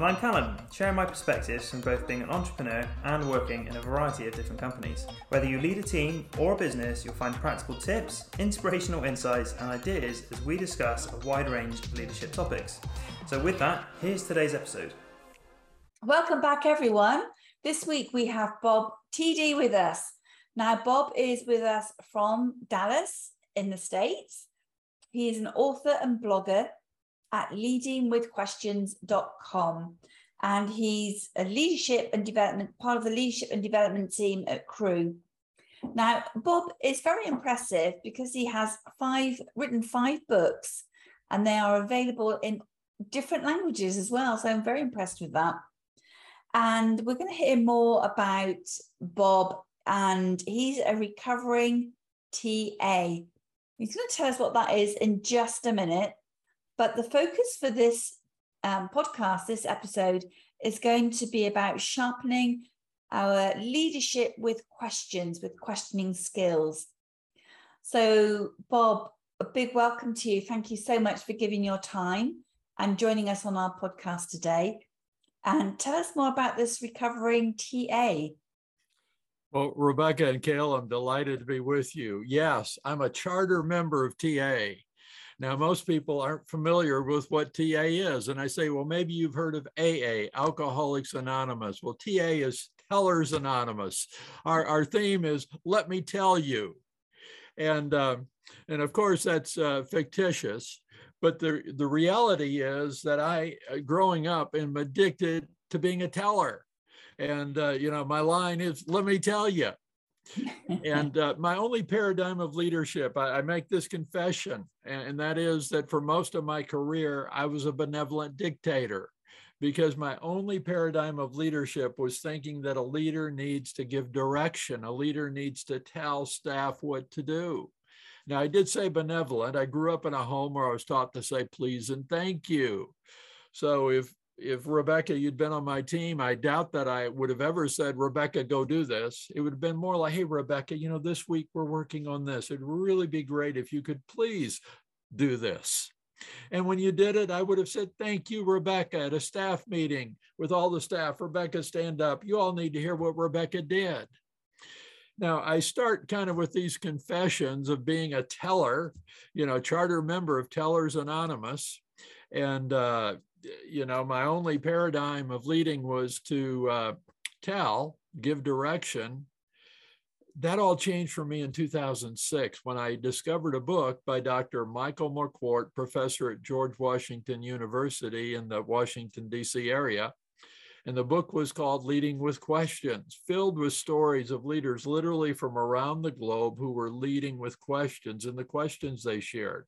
And I'm Callum, sharing my perspectives from both being an entrepreneur and working in a variety of different companies. Whether you lead a team or a business, you'll find practical tips, inspirational insights, and ideas as we discuss a wide range of leadership topics. So, with that, here's today's episode. Welcome back, everyone. This week we have Bob Tiede with us. Now, Bob is with us from Dallas in the States. He is an author and blogger at leadingwithquestions.com. And he's a leadership and development, part of the leadership and development team at Cru. Now, Bob is very impressive because he has five written five books and they are available in different languages as well. So I'm very impressed with that. And we're going to hear more about Bob, and he's a recovering TA. He's going to tell us what that is in just a minute. But the focus for this um, podcast, this episode, is going to be about sharpening our leadership with questions, with questioning skills. So, Bob, a big welcome to you. Thank you so much for giving your time and joining us on our podcast today. And tell us more about this recovering TA. Well, Rebecca and Kale, I'm delighted to be with you. Yes, I'm a charter member of TA. Now, most people aren't familiar with what TA is. And I say, well, maybe you've heard of AA, Alcoholics Anonymous. Well, TA is Tellers Anonymous. Our, our theme is Let Me Tell You. And, uh, and of course, that's uh, fictitious. But the, the reality is that I, uh, growing up, am addicted to being a teller. And, uh, you know, my line is, let me tell you. And uh, my only paradigm of leadership, I, I make this confession, and, and that is that for most of my career, I was a benevolent dictator because my only paradigm of leadership was thinking that a leader needs to give direction, a leader needs to tell staff what to do. Now, I did say benevolent. I grew up in a home where I was taught to say please and thank you. So if if Rebecca, you'd been on my team, I doubt that I would have ever said, Rebecca, go do this. It would have been more like, hey, Rebecca, you know, this week we're working on this. It'd really be great if you could please do this. And when you did it, I would have said, thank you, Rebecca, at a staff meeting with all the staff. Rebecca, stand up. You all need to hear what Rebecca did. Now, I start kind of with these confessions of being a teller, you know, charter member of Tellers Anonymous. And uh, you know, my only paradigm of leading was to uh, tell, give direction. That all changed for me in 2006 when I discovered a book by Dr. Michael Marquardt, professor at George Washington University in the Washington, D.C. area. And the book was called Leading with Questions, filled with stories of leaders literally from around the globe who were leading with questions and the questions they shared.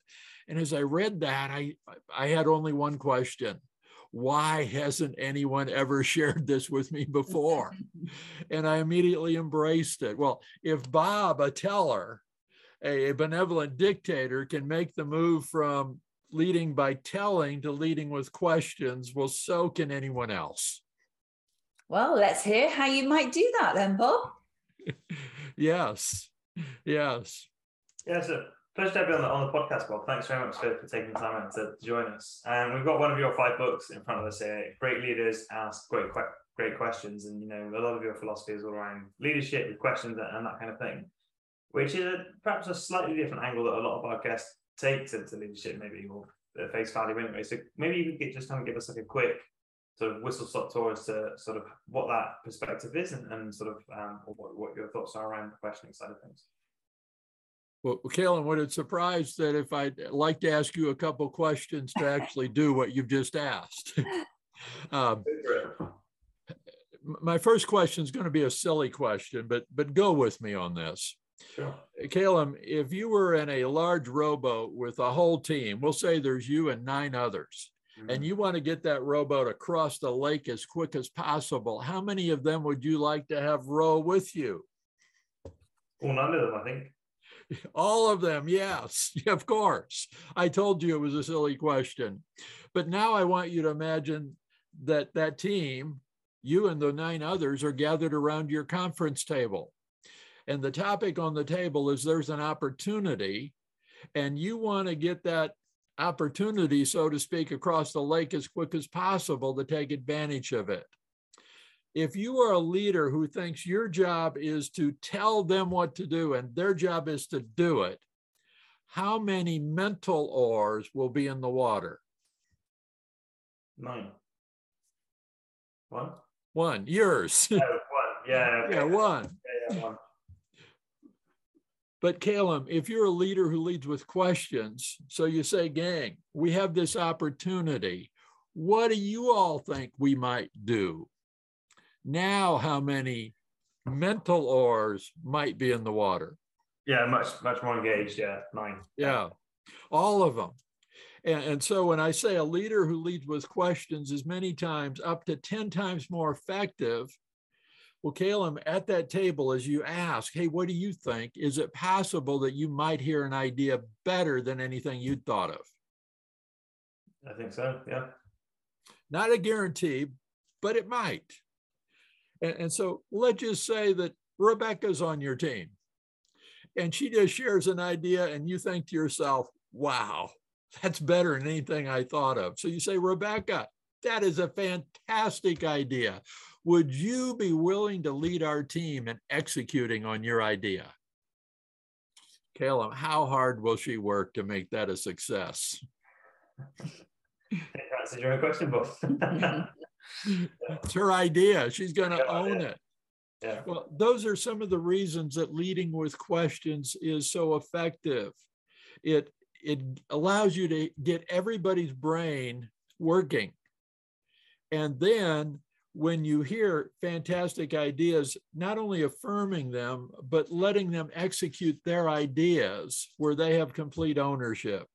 And as I read that, I, I had only one question. Why hasn't anyone ever shared this with me before? and I immediately embraced it. Well, if Bob, a teller, a, a benevolent dictator, can make the move from leading by telling to leading with questions, well, so can anyone else. Well, let's hear how you might do that then, Bob. yes. Yes. Yes, sir. Pleasure to have you on the, on the podcast, Bob. Thanks very much for, for taking the time out to, to join us. And we've got one of your five books in front of us here. Great leaders ask great great questions, and you know a lot of your philosophy is all around leadership with questions and, and that kind of thing, which is a, perhaps a slightly different angle that a lot of our guests take to, to leadership, maybe or at face value anyway. So maybe you could just kind of give us like a quick sort of whistle stop tour as to sort of what that perspective is and, and sort of um, what, what your thoughts are around the questioning side of things. Well, Kalen, would it surprise that if I'd like to ask you a couple questions to actually do what you've just asked? um, my first question is going to be a silly question, but but go with me on this. Sure. Caleb, if you were in a large rowboat with a whole team, we'll say there's you and nine others, mm-hmm. and you want to get that rowboat across the lake as quick as possible, how many of them would you like to have row with you? Well, none of them, I think All of them, yes, of course. I told you it was a silly question. But now I want you to imagine that that team, you and the nine others, are gathered around your conference table. And the topic on the table is there's an opportunity, and you want to get that opportunity, so to speak, across the lake as quick as possible to take advantage of it. If you are a leader who thinks your job is to tell them what to do and their job is to do it, how many mental oars will be in the water? Nine. One? One. Yours. one. Yeah. Okay. Yeah, one. Yeah, yeah, one. But Caleb, if you're a leader who leads with questions, so you say, gang, we have this opportunity. What do you all think we might do? Now, how many mental oars might be in the water? Yeah, much, much more engaged. Yeah, nine. Yeah, all of them. And, and so when I say a leader who leads with questions is many times up to 10 times more effective well, Caleb, at that table, as you ask, hey, what do you think? Is it possible that you might hear an idea better than anything you'd thought of? I think so, yeah. Not a guarantee, but it might. And, and so let's just say that Rebecca's on your team and she just shares an idea, and you think to yourself, wow, that's better than anything I thought of. So you say, Rebecca, that is a fantastic idea. Would you be willing to lead our team in executing on your idea? Caleb, how hard will she work to make that a success? That's your question, Bob. it's her idea. She's going to own it. Yeah. Well, those are some of the reasons that leading with questions is so effective. It it allows you to get everybody's brain working. And then when you hear fantastic ideas, not only affirming them, but letting them execute their ideas where they have complete ownership.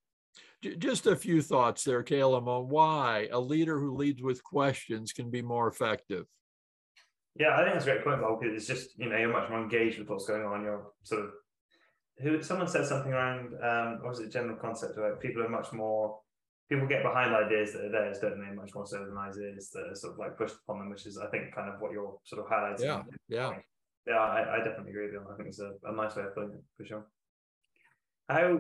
Just a few thoughts there, Caleb, on why a leader who leads with questions can be more effective. Yeah, I think that's a great point, Bob, because it's just, you know, you're much more engaged with what's going on. You're sort of, who someone said something around, um, what was it, general concept of people are much more people get behind ideas that are theirs, don't they? Much more so than ideas that are sort of like pushed upon them, which is, I think, kind of what you're sort of highlighting. Yeah, yeah, yeah. I, I, definitely agree with you. I think it's a, a nice way of putting it for sure. How,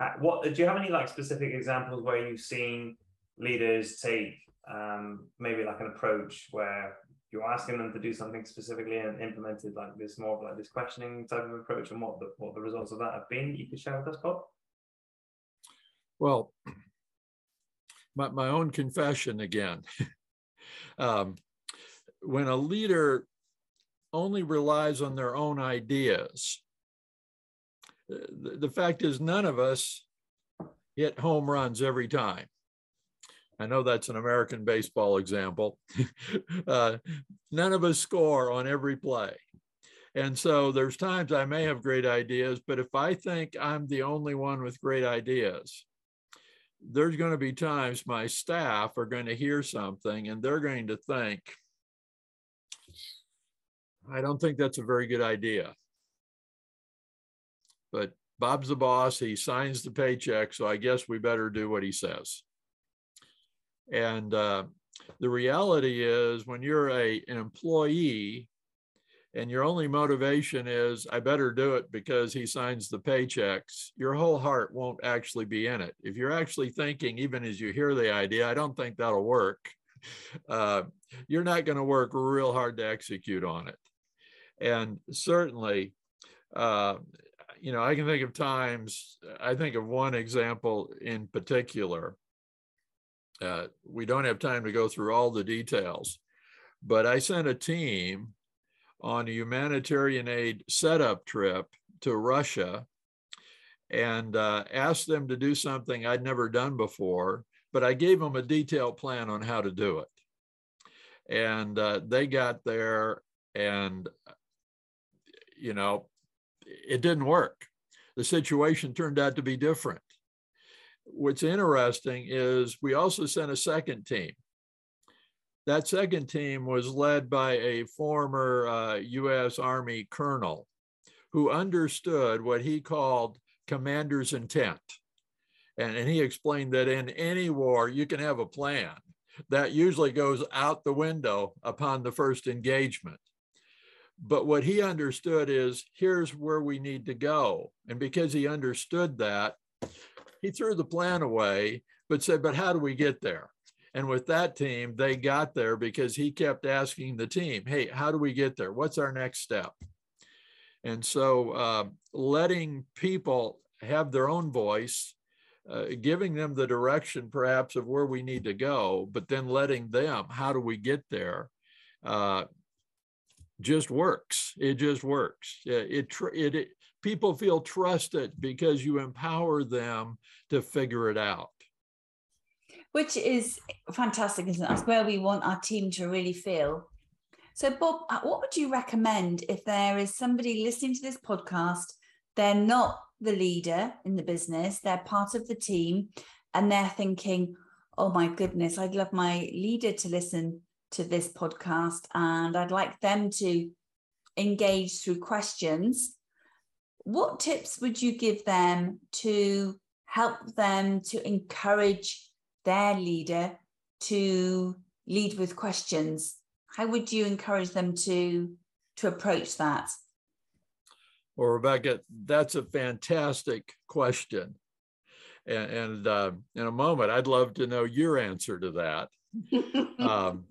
uh, what do you have any like specific examples where you've seen leaders take um, maybe like an approach where you're asking them to do something specifically and implemented like this more of like this questioning type of approach, and what the what the results of that have been? You could share with us, Bob. Well, my, my own confession again. um, when a leader only relies on their own ideas, uh, the, the fact is, none of us hit home runs every time. I know that's an American baseball example. uh, none of us score on every play. And so there's times I may have great ideas, but if I think I'm the only one with great ideas, there's going to be times my staff are going to hear something and they're going to think, I don't think that's a very good idea. But Bob's the boss, he signs the paycheck, so I guess we better do what he says. And uh, the reality is, when you're a, an employee and your only motivation is i better do it because he signs the paychecks your whole heart won't actually be in it. If you're actually thinking even as you hear the idea i don't think that'll work uh, you're not going to work real hard to execute on it. And certainly uh, you know i can think of times i think of one example in particular uh, we don't have time to go through all the details but i sent a team on a humanitarian aid setup trip to Russia and uh, asked them to do something I'd never done before, but I gave them a detailed plan on how to do it. And uh, they got there, and, you know, it didn't work. The situation turned out to be different. What's interesting is we also sent a second team that second team was led by a former uh, US Army colonel who understood what he called commander's intent. And, and he explained that in any war, you can have a plan that usually goes out the window upon the first engagement. But what he understood is here's where we need to go. And because he understood that, he threw the plan away, but said, but how do we get there? And with that team, they got there because he kept asking the team, hey, how do we get there? What's our next step? And so uh, letting people have their own voice, uh, giving them the direction perhaps of where we need to go, but then letting them, how do we get there? Uh, just works. It just works. It, it, it, people feel trusted because you empower them to figure it out which is fantastic, isn't it? That's where we want our team to really feel. So, Bob, uh, what would you recommend if there is somebody listening to this podcast? They're not the leader in the business, they're part of the team, and they're thinking, oh my goodness, I'd love my leader to listen to this podcast, and I'd like them to engage through questions. What tips would you give them to help them to encourage their leader to lead with questions. How would you encourage them to to approach that? Well rebecca that's a fantastic question. And, and uh, in a moment i'd love to know your answer to that. Um,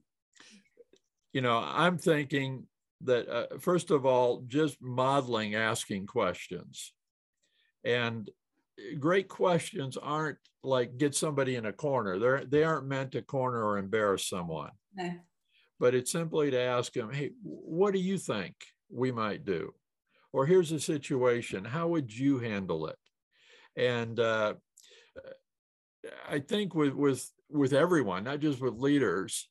you know i'm thinking that uh, first of all just modeling asking questions. And great questions aren't like get somebody in a corner. They're they aren't meant to corner or embarrass someone. No. But it's simply to ask them, hey, what do you think we might do? Or here's a situation. How would you handle it? And uh, I think with with with everyone, not just with leaders,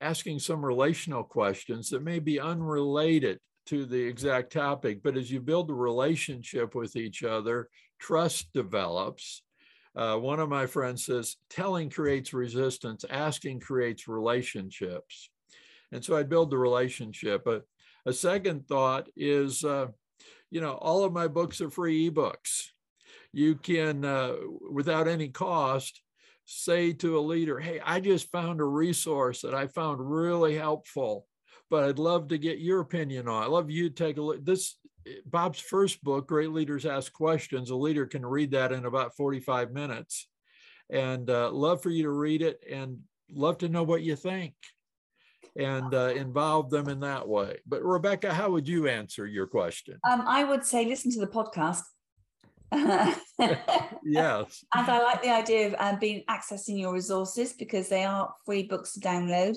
asking some relational questions that may be unrelated to the exact topic, but as you build a relationship with each other, trust develops. Uh, one of my friends says, telling creates resistance, asking creates relationships. And so I build the relationship. But a second thought is, uh, you know, all of my books are free ebooks. You can, uh, without any cost, say to a leader, hey, I just found a resource that I found really helpful but I'd love to get your opinion on. I'd love you to take a look. This Bob's first book, Great Leaders Ask Questions. A leader can read that in about 45 minutes, and uh, love for you to read it and love to know what you think and uh, involve them in that way. But Rebecca, how would you answer your question? Um, I would say listen to the podcast. yes. And I like the idea of um, being accessing your resources because they are free books to download.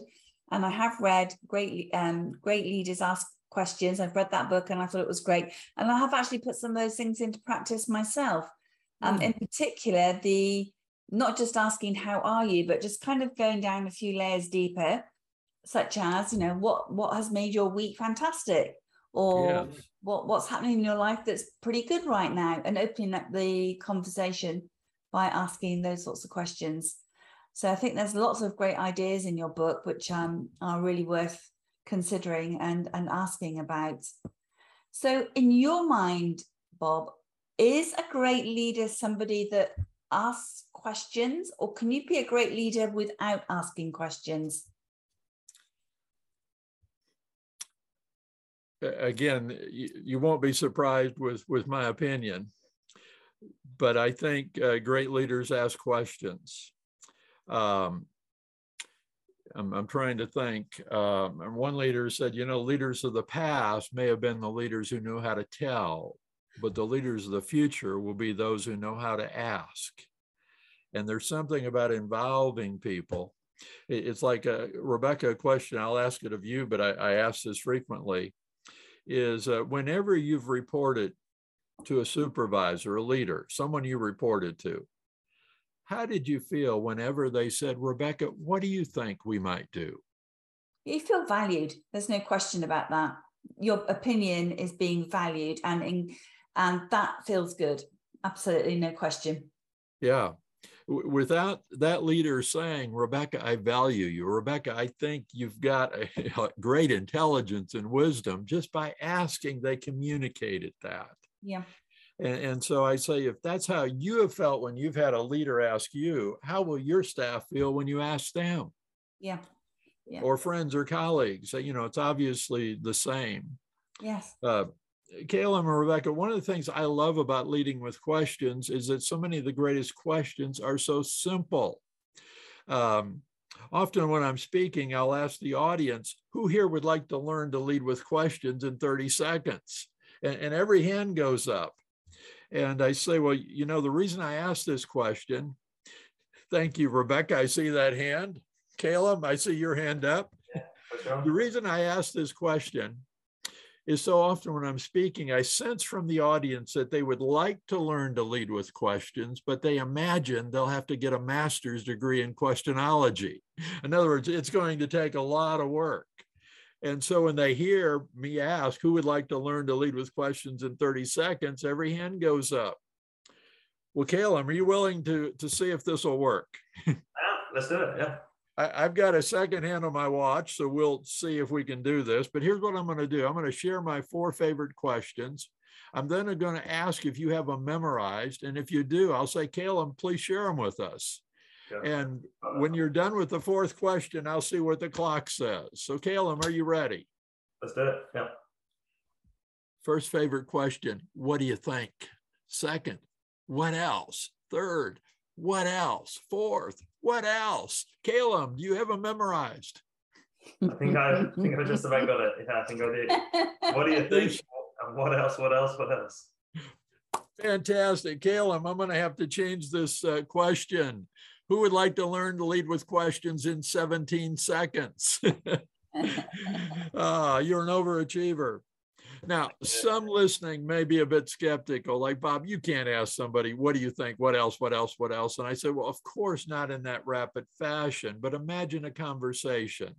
And I have read Great um, Great Leaders Ask Questions. I've read that book and I thought it was great. And I have actually put some of those things into practice myself. Um, mm. In particular, the not just asking how are you, but just kind of going down a few layers deeper, such as you know what what has made your week fantastic, or yes. what what's happening in your life that's pretty good right now, and opening up the conversation by asking those sorts of questions. So I think there's lots of great ideas in your book, which um, are really worth considering and, and asking about. So, in your mind, Bob, is a great leader somebody that asks questions, or can you be a great leader without asking questions? Again, you, won't be surprised with, with my opinion, but I think uh, great leaders ask questions um, I'm, I'm, trying to think. Um, one leader said, you know, leaders of the past may have been the leaders who knew how to tell, but the leaders of the future will be those who know how to ask. And there's something about involving people. It's like a, Rebecca, a question, I'll ask it of you, but I, I ask this frequently is uh, whenever you've reported to a supervisor, a leader, someone you reported to, how did you feel whenever they said, Rebecca, what do you think we might do? You feel valued. There's no question about that. Your opinion is being valued, and in, and that feels good. Absolutely, no question. Yeah. Without that leader saying, Rebecca, I value you, Rebecca, I think you've got a, a great intelligence and wisdom, just by asking, they communicated that. Yeah. And, and so I say, if that's how you have felt when you've had a leader ask you, how will your staff feel when you ask them? Yeah. yeah. Or friends or colleagues. You know, it's obviously the same. Yes. Uh, Kayla and Rebecca, one of the things I love about leading with questions is that so many of the greatest questions are so simple. Um, often when I'm speaking, I'll ask the audience, who here would like to learn to lead with questions in 30 seconds? And, and every hand goes up. And I say, well, you know, the reason I asked this question, thank you, Rebecca. I see that hand. Caleb, I see your hand up. Yeah, the reason I asked this question is so often when I'm speaking, I sense from the audience that they would like to learn to lead with questions, but they imagine they'll have to get a master's degree in questionology. In other words, it's going to take a lot of work. And so when they hear me ask, who would like to learn to lead with questions in 30 seconds, every hand goes up. Well, Caleb, are you willing to, to see if this will work? Yeah, let's do it. Yeah. I, have got a second hand on my watch, so we'll see if we can do this. But here's what I'm going to do I'm going to share my four favorite questions. I'm then going to ask if you have them memorized. And if you do, I'll say, Caleb, please share them with us. Yeah. And when you're done with the fourth question, I'll see what the clock says. So, Caleb, are you ready? Let's do it. Yeah. First favorite question What do you think? Second, what else? Third, what else? Fourth, what else? Caleb, do you have them memorized? I think I, I think I just about got it. Yeah, I think I did. What do you think? What else? What else? What else? Fantastic. Caleb, I'm going to have to change this uh, question. Who would like to learn to lead with questions in 17 seconds? ah, you're an overachiever. Now, some listening may be a bit skeptical, like, Bob, you can't ask somebody, what do you think? What else? What else? What else? And I said, well, of course, not in that rapid fashion, but imagine a conversation.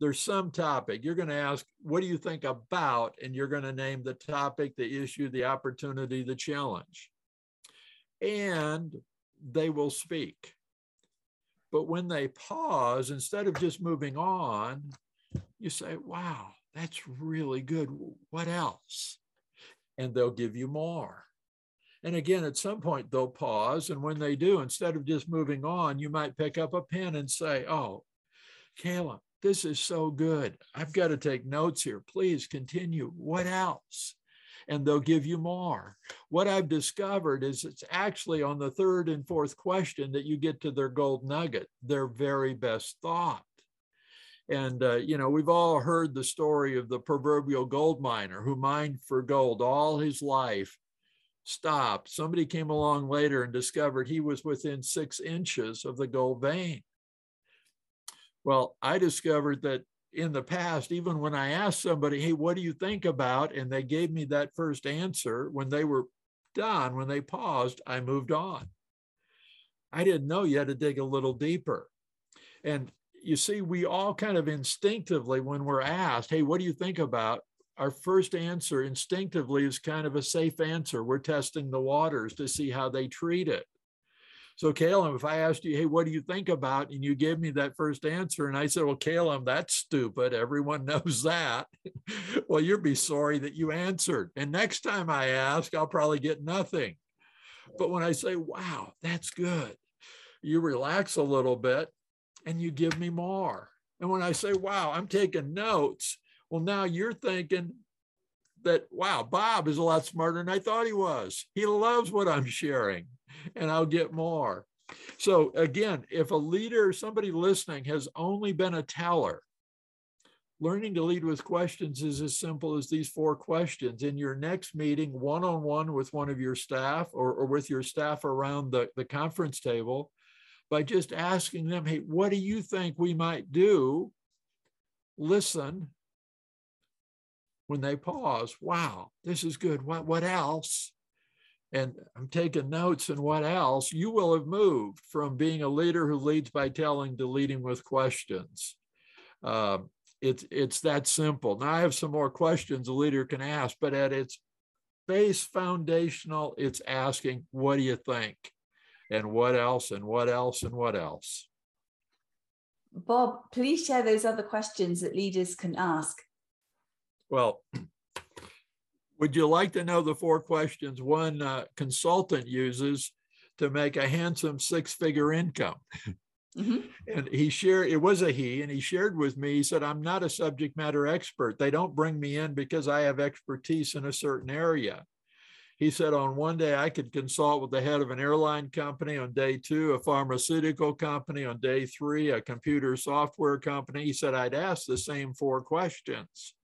There's some topic you're going to ask, what do you think about? And you're going to name the topic, the issue, the opportunity, the challenge. And they will speak. But when they pause, instead of just moving on, you say, wow, that's really good. What else? And they'll give you more. And again, at some point, they'll pause. And when they do, instead of just moving on, you might pick up a pen and say, Oh, Caleb, this is so good. I've got to take notes here. Please continue. What else? And they'll give you more. What I've discovered is it's actually on the third and fourth question that you get to their gold nugget, their very best thought. And, uh, you know, we've all heard the story of the proverbial gold miner who mined for gold all his life, stopped. Somebody came along later and discovered he was within six inches of the gold vein. Well, I discovered that in the past, even when I asked somebody, hey, what do you think about? And they gave me that first answer, when they were done, when they paused, I moved on. I didn't know you had to dig a little deeper. And you see, we all kind of instinctively, when we're asked, hey, what do you think about? Our first answer instinctively is kind of a safe answer. We're testing the waters to see how they treat it. So, Caleb, if I asked you, hey, what do you think about? And you gave me that first answer, and I said, well, Caleb, that's stupid. Everyone knows that. well, you'll be sorry that you answered. And next time I ask, I'll probably get nothing. But when I say, wow, that's good, you relax a little bit and you give me more. And when I say, wow, I'm taking notes, well, now you're thinking that, wow, Bob is a lot smarter than I thought he was. He loves what I'm sharing, and I'll get more. So, again, if a leader, somebody listening, has only been a teller, learning to lead with questions is as simple as these four questions. In your next meeting, one on one with one of your staff or, or with your staff around the, the conference table, by just asking them, hey, what do you think we might do? Listen. When they pause, wow, this is good. What, what else? And I'm taking notes and what else? You will have moved from being a leader who leads by telling to leading with questions. Uh, it's, it's that simple. Now, I have some more questions a leader can ask, but at its base foundational, it's asking, what do you think? and what else and what else and what else. Bob, please share those other questions that leaders can ask. Well, Would you like to know the four questions one uh, consultant uses to make a handsome six figure income? Mm-hmm. And he shared, it was a he, and he shared with me, he said, I'm not a subject matter expert. They don't bring me in because I have expertise in a certain area. He said, on one day, I could consult with the head of an airline company. On day two, a pharmaceutical company. On day three, a computer software company. He said, I'd ask the same four questions.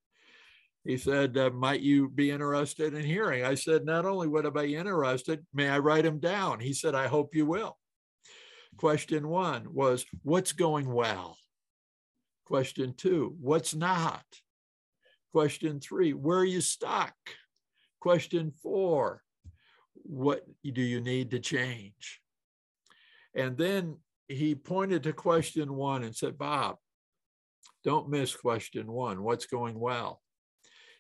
He said, uh, Might you be interested in hearing? I said, Not only would I be interested, may I write them down? He said, I hope you will. Question one was, What's going well? Question two, What's not? Question three, Where are you stuck? Question four, What do you need to change? And then he pointed to question one and said, Bob, don't miss question one. What's going well?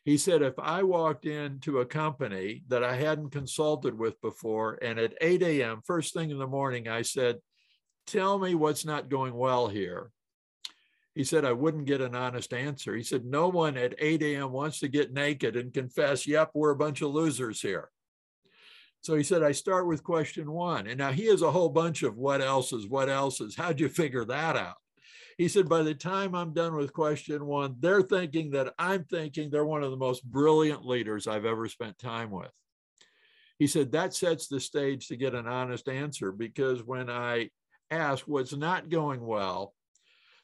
He said, if I walked into a company that I hadn't consulted with before, and at 8 a.m., first thing in the morning, I said, Tell me what's not going well here. He said, I wouldn't get an honest answer. He said, No one at 8 a.m. wants to get naked and confess, Yep, we're a bunch of losers here. So he said, I start with question one. And now he has a whole bunch of what else is, what else is. How'd you figure that out? He said, by the time I'm done with question one, they're thinking that I'm thinking they're one of the most brilliant leaders I've ever spent time with. He said, that sets the stage to get an honest answer because when I ask what's not going well,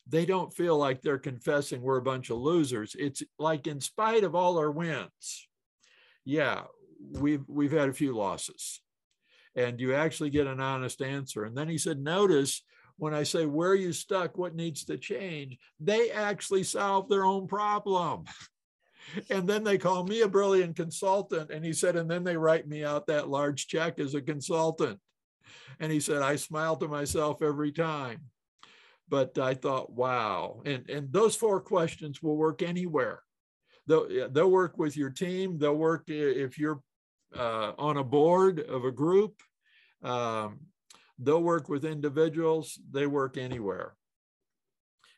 they don't feel like they're confessing we're a bunch of losers. It's like, in spite of all our wins, yeah, we've we've had a few losses, and you actually get an honest answer. And then he said, notice when I say, where are you stuck? What needs to change? They actually solve their own problem. and then they call me a brilliant consultant. And he said, and then they write me out that large check as a consultant. And he said, I smile to myself every time. But I thought, wow. And, and those four questions will work anywhere. They'll, they'll work with your team. They'll work if you're uh, on a board of a group. Um, They'll work with individuals, they work anywhere.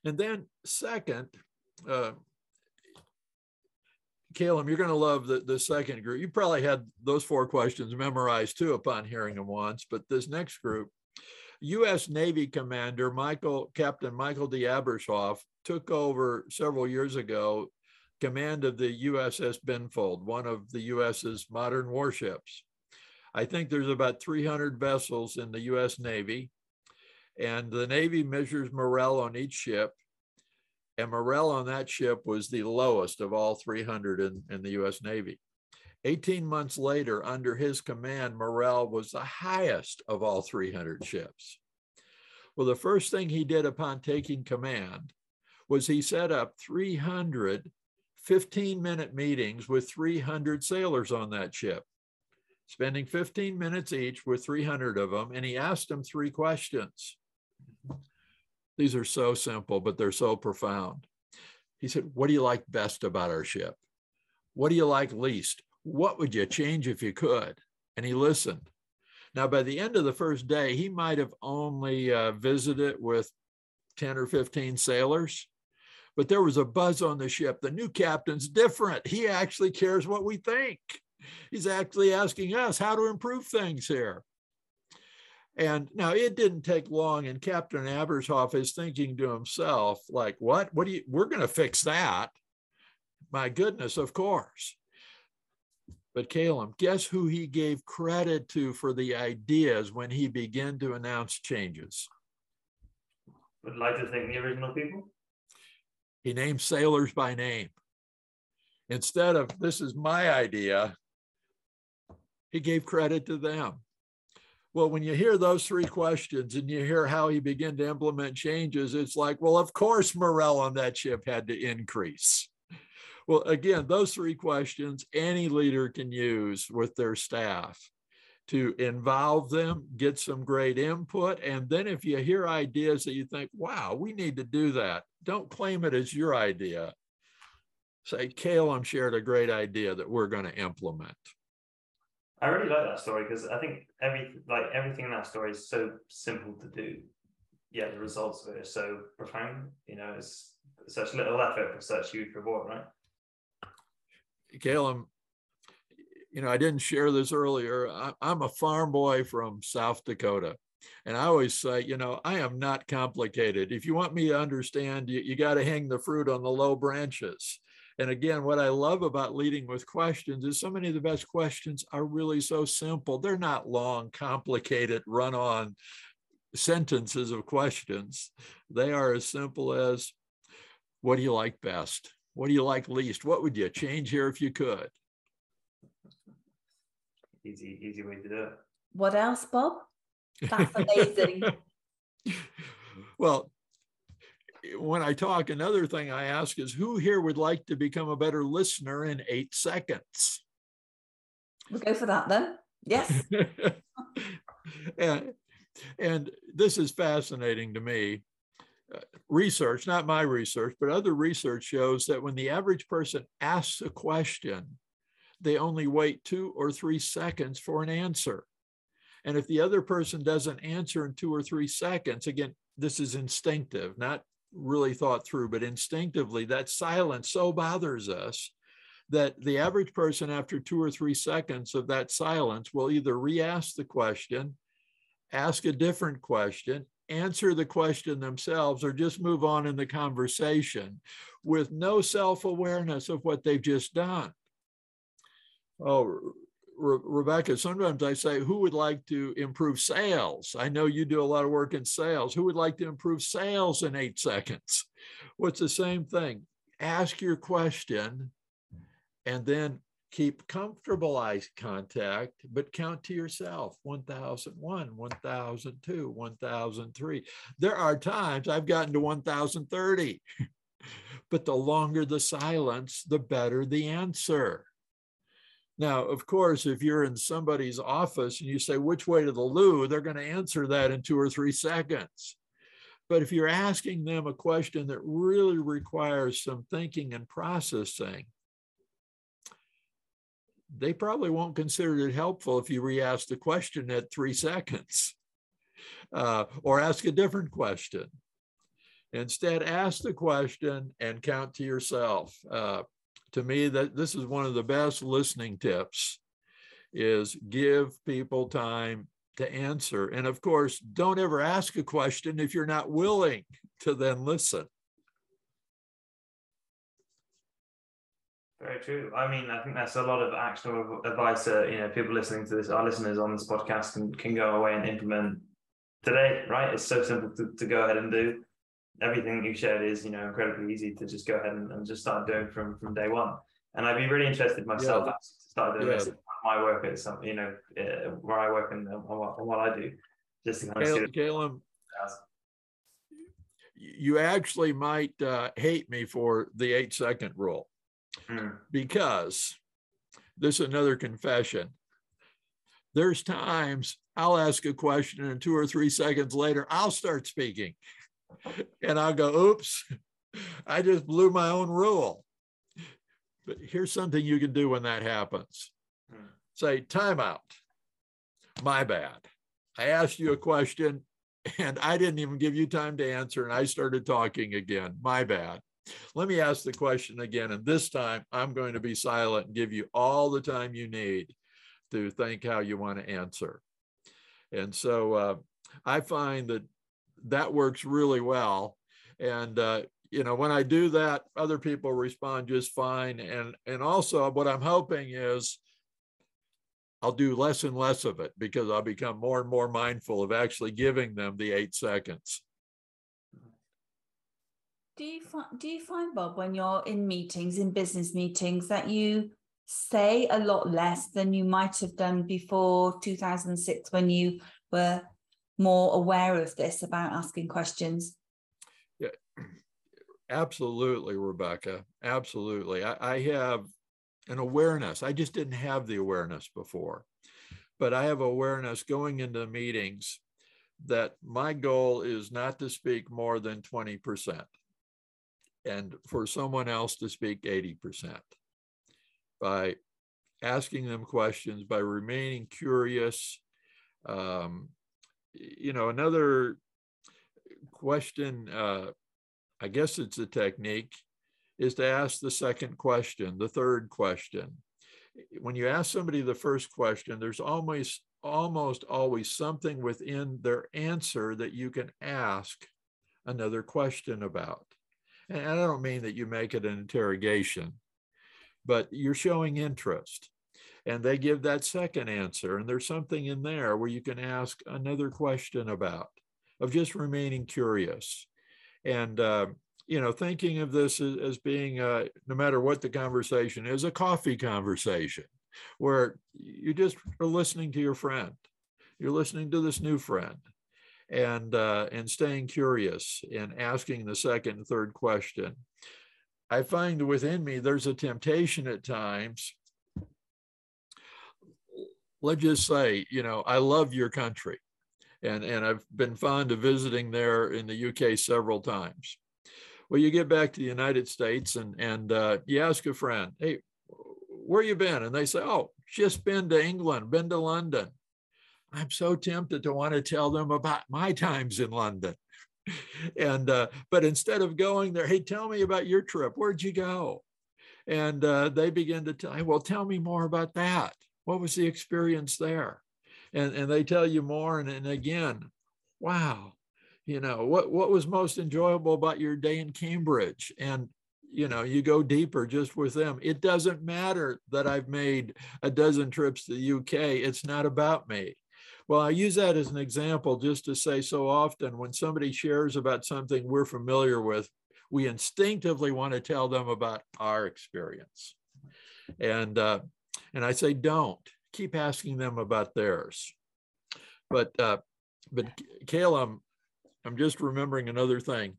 And then, second, uh, Caleb, you're going to love the, the second group. You probably had those four questions memorized too upon hearing them once, but this next group, U.S. Navy Commander Michael Captain Michael D. Abrashoff took over several years ago command of the USS Benfold, one of the US's modern warships. I think there's about 300 vessels in the US Navy, and the Navy measures morale on each ship. And morale on that ship was the lowest of all 300 in, in the US Navy. 18 months later, under his command, morale was the highest of all 300 ships. Well, the first thing he did upon taking command was he set up 300 15 minute meetings with 300 sailors on that ship spending 15 minutes each with 300 of them, and he asked them three questions. These are so simple, but they're so profound. He said, What do you like best about our ship? What do you like least? What would you change if you could? And he listened. Now, by the end of the first day, he might have only uh, visited with 10 or 15 sailors, but there was a buzz on the ship. The new captain's different. He actually cares what we think. He's actually asking us how to improve things here. And now it didn't take long, and Captain Abrashoff is thinking to himself, like, what? What do you, we're going to fix that. My goodness, of course. But Caleb, guess who he gave credit to for the ideas when he began to announce changes? Would like to thank the original people. He named sailors by name. Instead of this is my idea, he gave credit to them. Well, when you hear those three questions and you hear how he began to implement changes, it's like, well, of course, morale on that ship had to increase. Well, again, those three questions any leader can use with their staff to involve them, get some great input. And then if you hear ideas that you think, wow, we need to do that, don't claim it as your idea. Say, Caleb shared a great idea that we're going to implement. I really like that story because I think every like everything in that story is so simple to do. Yeah, the results of it are so profound. You know, it's such little effort for such huge reward, right? Caleb, you know, I didn't share this earlier. I, I'm a farm boy from South Dakota. And I always say, you know, I am not complicated. If you want me to understand, you, you got to hang the fruit on the low branches. And again, what I love about leading with questions is so many of the best questions are really so simple. They're not long, complicated, run on sentences of questions. They are as simple as what do you like best? What do you like least? What would you change here if you could? Easy, easy way to do it. What else, Bob? That's amazing. well, when I talk, another thing I ask is who here would like to become a better listener in eight seconds? We'll go for that then. Yes. and, and this is fascinating to me. Uh, research, not my research, but other research shows that when the average person asks a question, they only wait two or three seconds for an answer. And if the other person doesn't answer in two or three seconds, again, this is instinctive, not really thought through, but instinctively, that silence so bothers us that the average person, after two or three seconds of that silence, will either re ask the question, ask a different question, answer the question themselves, or just move on in the conversation with no self awareness of what they've just done. Oh, Re- Rebecca, sometimes I say, who would like to improve sales? I know you do a lot of work in sales. Who would like to improve sales in eight seconds? Well, the same thing? Ask your question and then keep comfortable eye contact, but count to yourself 1001, 1002, 1003. There are times I've gotten to 1030, but the longer the silence, the better the answer. Now, of course, if you're in somebody's office and you say, which way to the loo, they're going to answer that in two or three seconds. But if you're asking them a question that really requires some thinking and processing, they probably won't consider it helpful if you re-ask the question at three seconds uh, or ask a different question. Instead, ask the question and count to yourself. Uh, to me that this is one of the best listening tips is give people time to answer. And of course don't ever ask a question if you're not willing to then listen. Very true. I mean i think that's a lot of actionable advice that you know people listening to this our listeners on this podcast can, can go away and implement today right? It's so simple to, to go ahead and do everything you shared is you know incredibly easy to just go ahead and, and just start doing from from day one. And I'd be really interested myself yeah. to start doing yeah. this my work at some you know uh, where I work and, what, what, I do. Just to kind of Caleb, you actually might uh, hate me for the eight second rule mm. because this is another confession. There's times I'll ask a question and two or three seconds later, I'll start speaking and I'll go, oops, I just blew my own rule. But here's something you can do when that happens say, timeout. My bad. I asked you a question and I didn't even give you time to answer, and I started talking again. My bad. Let me ask the question again. And this time I'm going to be silent and give you all the time you need to think how you want to answer. And so uh, I find that that works really well. And uh, you know, when I do that, other people respond just fine. And and also, what I'm hoping is I'll do less and less of it because I'll become more and more mindful of actually giving them the eight seconds. Do you find do you find Bob when you're in meetings, in business meetings, that you say a lot less than you might have done before 2006 when you were more aware of this about asking questions? Yeah, absolutely, Rebecca. Absolutely. I, I have an awareness. I just didn't have the awareness before, but I have awareness going into meetings that my goal is not to speak more than 20% and for someone else to speak 80% by asking them questions, by remaining curious, um, you know, another question, uh, I guess it's a technique, is to ask the second question, the third question. when you ask somebody the first question, there's almost almost always something within their answer that you can ask another question about. And I don't mean that you make it an interrogation, but you're showing interest. And they give that second answer. And there's something in there where you can ask another question about, of just remaining curious. And, uh, you know, thinking of this as, as being, no matter what the conversation is, a coffee conversation where you just are listening to your friend. You're listening to this new friend and uh, and staying curious and asking the second and third question. I find within me there's a temptation at times. Let's just say, you know, I love your country, and and I've been fond of visiting there in the UK several times. Well, you get back to the United States and and uh, you ask a friend, hey, where you been? And they say, oh, just been to England, been to London. I'm so tempted to want to tell them about my times in London. and uh, but instead of going there, hey, tell me about your trip. Where'd you go? And uh, they begin to tell, well, tell me more about that. What was the experience there? And and they tell you more. And, and again, wow, you know what what was most enjoyable about your day in Cambridge? And you know you go deeper just with them it doesn't matter that i've made a dozen trips to the uk it's not about me well, I use that as an example just to say so often when somebody shares about something we're familiar with, we instinctively want to tell them about our experience. And, uh, and I say, don't keep asking them about theirs. But, uh, but Caleb, I'm just remembering another thing.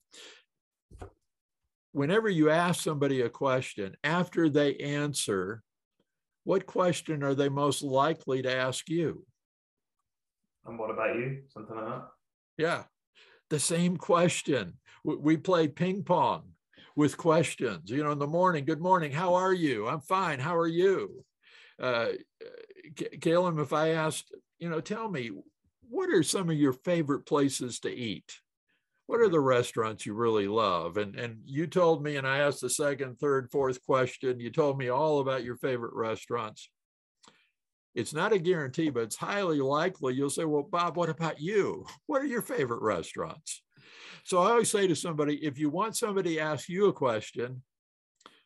Whenever you ask somebody a question, after they answer, what question are they most likely to ask you? And what about you? Something like that? Yeah, the same question. We play ping pong with questions. You know, in the morning, good morning, how are you? I'm fine, how are you? Uh, if I asked, you know, tell me, what are some of your favorite places to eat? What are the restaurants you really love? And and you told me, and I asked the second, third, fourth question. You told me all about your favorite restaurants. It's not a guarantee, but it's highly likely you'll say, Well, Bob, what about you? What are your favorite restaurants? So I always say to somebody, if you want somebody to ask you a question,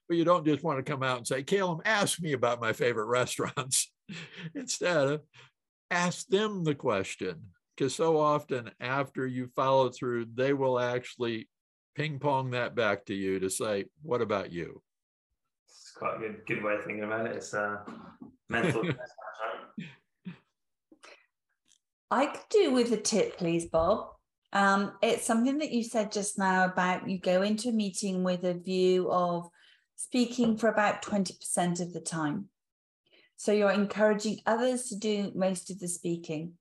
but you don't just want to come out and say, Caleb, ask me about my favorite restaurants. Instead, of ask them the question. Because so often after you follow through, they will actually ping pong that back to you to say, What about you? It's quite a good, good way of thinking about it. It's uh, mental I could do with a tip, please, Bob. Um, it's something that you said just now about you go into a meeting with a view of speaking for about 20% of the time. So you're encouraging others to do most of the speaking.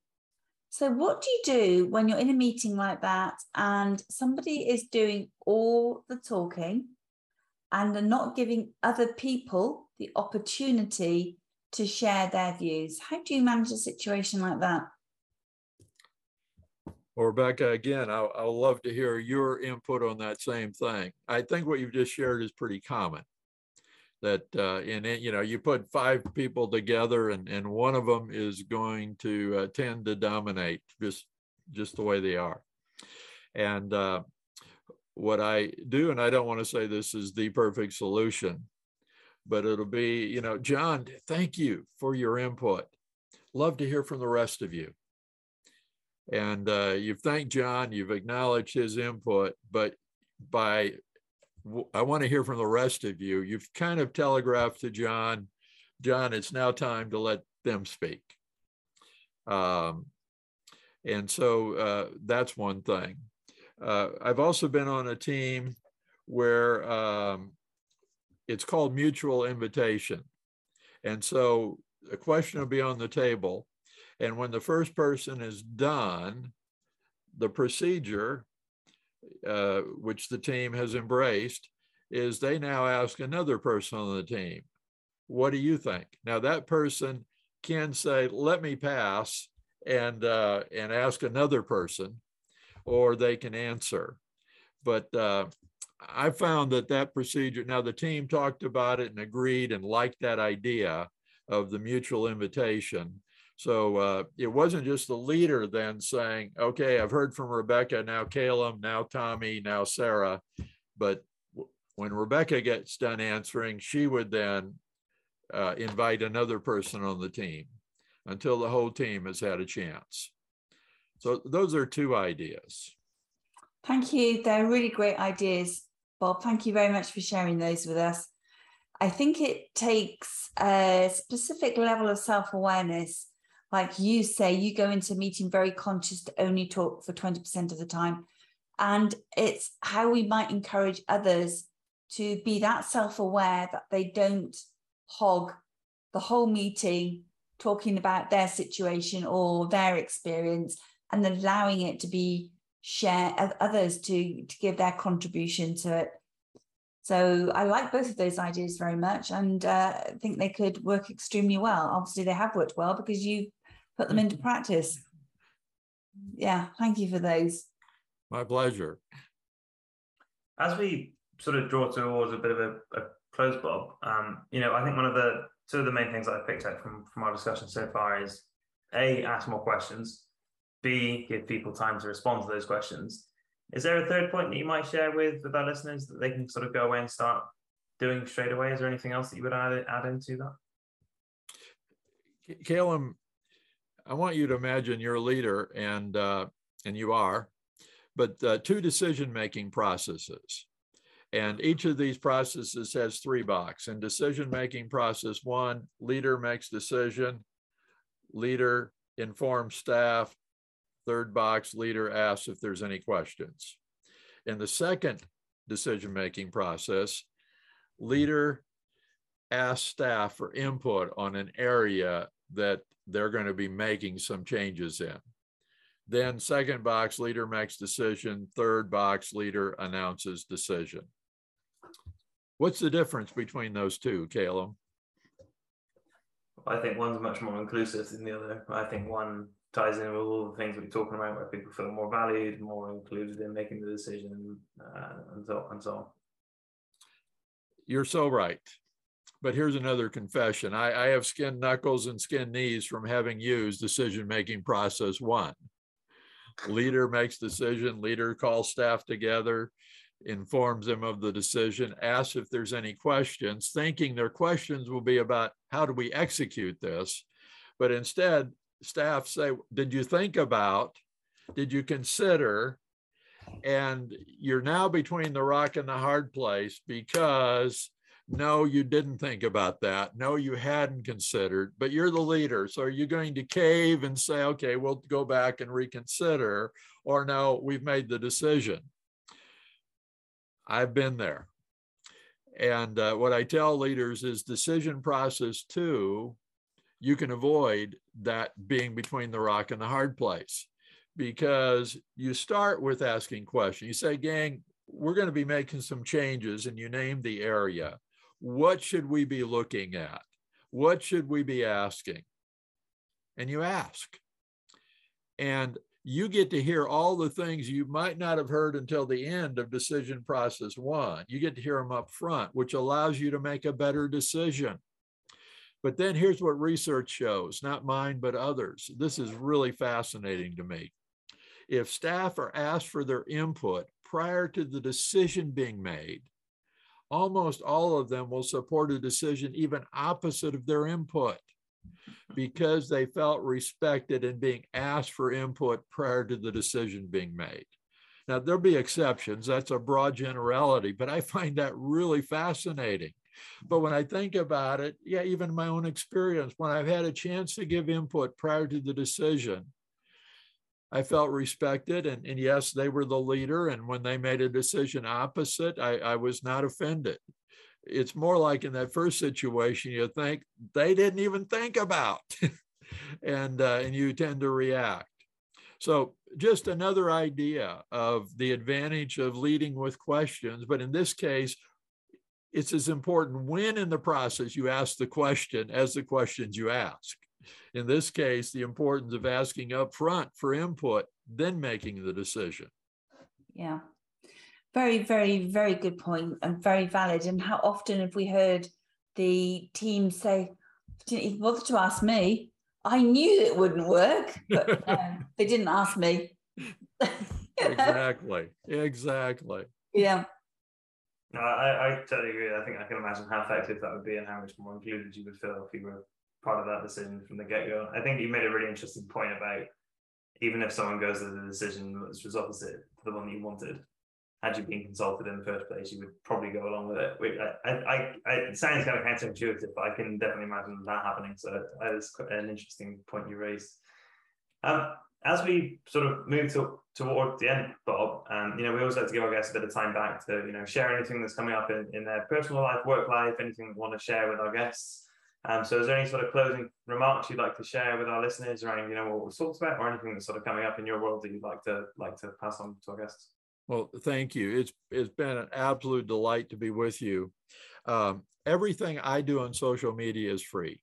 So, what do you do when you're in a meeting like that and somebody is doing all the talking and are not giving other people the opportunity to share their views? How do you manage a situation like that? Well, Rebecca, again, I, I love to hear your input on that same thing. I think what you've just shared is pretty common. That uh, in you know, you put five people together, and and one of them is going to uh, tend to dominate just just the way they are. And uh, what I do, and I don't want to say this is the perfect solution, but it'll be, you know, John, thank you for your input. Love to hear from the rest of you. And uh, you've thanked John, you've acknowledged his input, but by I want to hear from the rest of you. You've kind of telegraphed to John, John, it's now time to let them speak. Um, and so uh, that's one thing. Uh, I've also been on a team where um, it's called mutual invitation. And so a question will be on the table. And when the first person is done, the procedure, uh, which the team has embraced, is they now ask another person on the team, What do you think? Now, that person can say, Let me pass and, uh, and ask another person, or they can answer. But uh, I found that that procedure, now the team talked about it and agreed and liked that idea of the mutual invitation. So uh, it wasn't just the leader then saying, okay, I've heard from Rebecca, now Caleb, now Tommy, now Sarah. But when Rebecca gets done answering, she would then uh, invite another person on the team until the whole team has had a chance. So those are two ideas. Thank you. They're really great ideas, Bob. Thank you very much for sharing those with us. I think it takes a specific level of self awareness. Like you say, you go into a meeting very conscious to only talk for 20% of the time. And it's how we might encourage others to be that self aware that they don't hog the whole meeting talking about their situation or their experience and allowing it to be shared share others to to give their contribution to it so i like both of those ideas very much and uh, think they could work extremely well obviously they have worked well because you put them into practice yeah thank you for those my pleasure as we sort of draw towards a bit of a, a close bob um, you know i think one of the two of the main things that I've picked up from, from our discussion so far is A, ask more questions, B, give people time to respond to those questions. Is there a third point that you might share with, with our listeners that they can sort of go away and start doing straight away? Is there anything else that you would add, add into that? Caleb, I want you to imagine you're a leader and uh, and you are, but uh, two decision making processes. And each of these processes has three boxes. In decision-making process one, leader makes decision, leader informs staff, third box, leader asks if there's any questions. In the second decision-making process, leader asks staff for input on an area that they're going to be making some changes in. Then second box, leader makes decision. Third box, leader announces decision. What's the difference between those two, Caleb? I think one's much more inclusive than the other. I think one ties in with all the things we're talking about, where people feel more valued, more included in making the decision, uh, and so and so on. You're so right. But here's another confession. I, I have skin knuckles and skin knees from having used decision making process one. Leader makes decision, leader calls staff together, informs them of the decision, asks if there's any questions, thinking their questions will be about how do we execute this. But instead, staff say, Did you think about? Did you consider? And you're now between the rock and the hard place because no, you didn't think about that. No, you hadn't considered, but you're the leader. So are you going to cave and say, okay, we'll go back and reconsider? Or no, we've made the decision. I've been there. And uh, what I tell leaders is decision process two, you can avoid that being between the rock and the hard place because you start with asking questions. You say, gang, we're going to be making some changes, and you name the area. What should we be looking at? What should we be asking? And you ask. And you get to hear all the things you might not have heard until the end of decision process one. You get to hear them up front, which allows you to make a better decision. But then here's what research shows, not mine, but others. This is really fascinating to me. If staff are asked for their input prior to the decision being made, almost all of them will support a decision even opposite of their input because they felt respected in being asked for input prior to the decision being made. Now, there'll be exceptions. That's a broad generality, but I find that really fascinating. But when I think about it, yeah, even my own experience, when I've had a chance to give input prior to the decision, I felt respected. And, and yes, they were the leader. And when they made a decision opposite, I, I was not offended it's more like in that first situation, you think they didn't even think about, and uh, and you tend to react. So just another idea of the advantage of leading with questions, but in this case, it's as important when in the process you ask the question as the questions you ask. In this case, the importance of asking up front for input, then making the decision. Yeah very, very, very good point and very valid. And how often have we heard the team say, didn't even bother to ask me. I knew it wouldn't work, but um, they didn't ask me. exactly. Exactly. Yeah. No, I, I totally agree. I think I can imagine how effective that would be and how much more included you would feel if you were part of that decision from the get go. I think you made a really interesting point about even if someone goes to the decision which was opposite to the one that you wanted, had you been consulted in the first place, you would probably go along with it. Which I, I, I, it sounds kind of counterintuitive, but I can definitely imagine that happening. So that is an interesting point you raised. Um, as we sort of move to, toward the end, Bob, um, you know, we always like to give our guests a bit of time back to, you know, share anything that's coming up in, in their personal life, work life, anything we want to share with our guests. Um, so is there any sort of closing remarks you'd like to share with our listeners around, you know, what we've talked about or anything that's sort of coming up in your world that you'd like to like to pass on to our guests? Well, thank you. It's it's been an absolute delight to be with you. Um, everything I do on social media is free,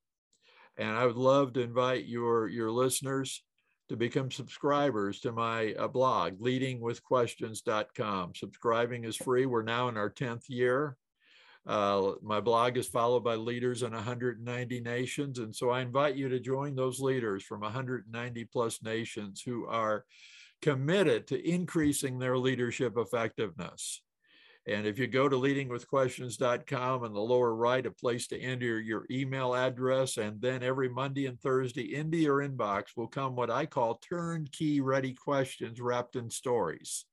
and I would love to invite your your listeners to become subscribers to my uh, blog, leadingwithquestions.com. Subscribing is free. We're now in our 10th year. Uh, my blog is followed by leaders in 190 nations. And so I invite you to join those leaders from 190 plus nations who are committed to increasing their leadership effectiveness. And if you go to leadingwithquestions.com in the lower right, a place to enter your email address, and then every Monday and Thursday into your inbox will come what I call turnkey ready questions wrapped in stories.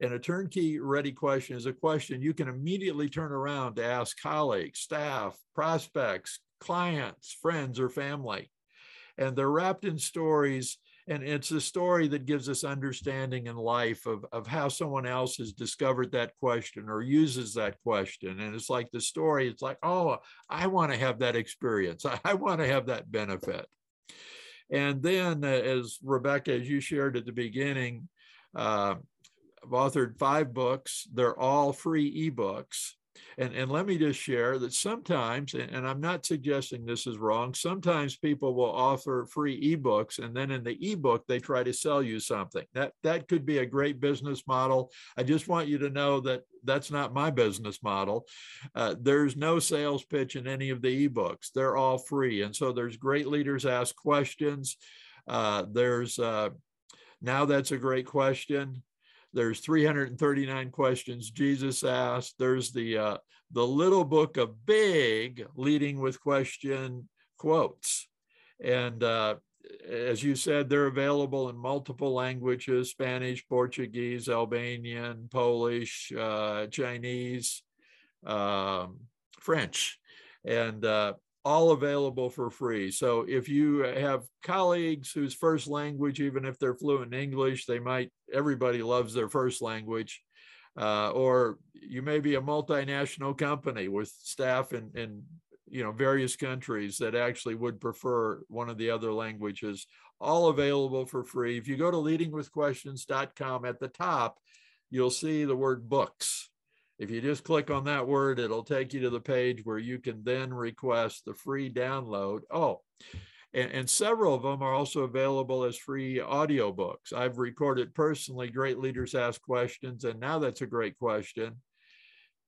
And a turnkey ready question is a question you can immediately turn around to ask colleagues, staff, prospects, clients, friends, or family. And they're wrapped in stories. And it's a story that gives us understanding in life of, of how someone else has discovered that question or uses that question. And it's like the story, it's like, oh, I want to have that experience. I, I want to have that benefit. And then, uh, as Rebecca, as you shared at the beginning, uh, I've authored five books. They're all free ebooks. And, and let me just share that sometimes, and I'm not suggesting this is wrong, sometimes people will offer free ebooks and then in the ebook they try to sell you something. That, that could be a great business model. I just want you to know that that's not my business model. Uh, there's no sales pitch in any of the ebooks, they're all free. And so there's great leaders ask questions. Uh, there's uh, now that's a great question. There's 339 questions Jesus asked. There's the uh, the little book of big leading with question quotes, and uh, as you said, they're available in multiple languages: Spanish, Portuguese, Albanian, Polish, uh, Chinese, um, French, and uh, all available for free. So if you have colleagues whose first language, even if they're fluent in English, they might, everybody loves their first language. Uh, or you may be a multinational company with staff in, in you know various countries that actually would prefer one of the other languages all available for free if you go to leadingwithquestions.com at the top you'll see the word books if you just click on that word, it'll take you to the page where you can then request the free download. Oh, and, and, several of them are also available as free audiobooks. I've recorded personally Great Leaders Ask Questions, and now that's a great question.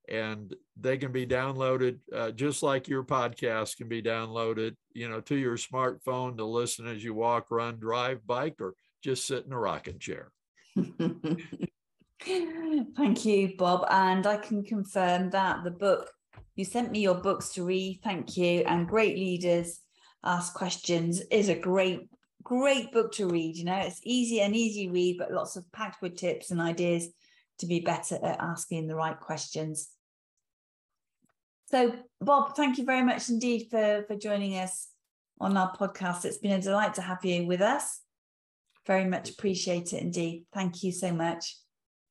And they can be downloaded uh, just like your podcast can be downloaded, you know, to your smartphone to listen as you walk, run, drive, bike, or just sit in a rocking chair. Thank you, Bob. And I can confirm that the book, you sent me your books to read. Thank you. And Great Leaders Ask Questions is a great, great book to read. You know, it's easy and easy read, but lots of packed with tips and ideas to be better at asking the right questions. So, Bob, thank you very much indeed for, for joining us on our podcast. It's been a delight to have you with us. Very much appreciate it indeed. Thank you so much.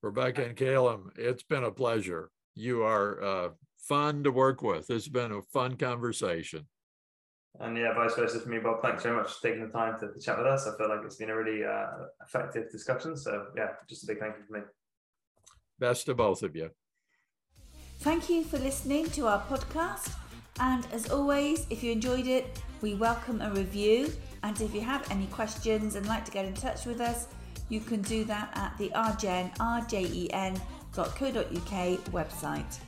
Rebecca and Caleb, it's been a pleasure. You are uh, fun to work with. It's been a fun conversation. And yeah, vice versa for me, Bob. Thanks very much for taking the time to, to chat with us. I feel like it's been a really uh, effective discussion. So yeah, just a big thank you for me. Best to both of you. Thank you for listening to our podcast. And as always, if you enjoyed it, we welcome a review. And if you have any questions and like to get in touch with us, you can do that at the rgen, rjen.co.uk website.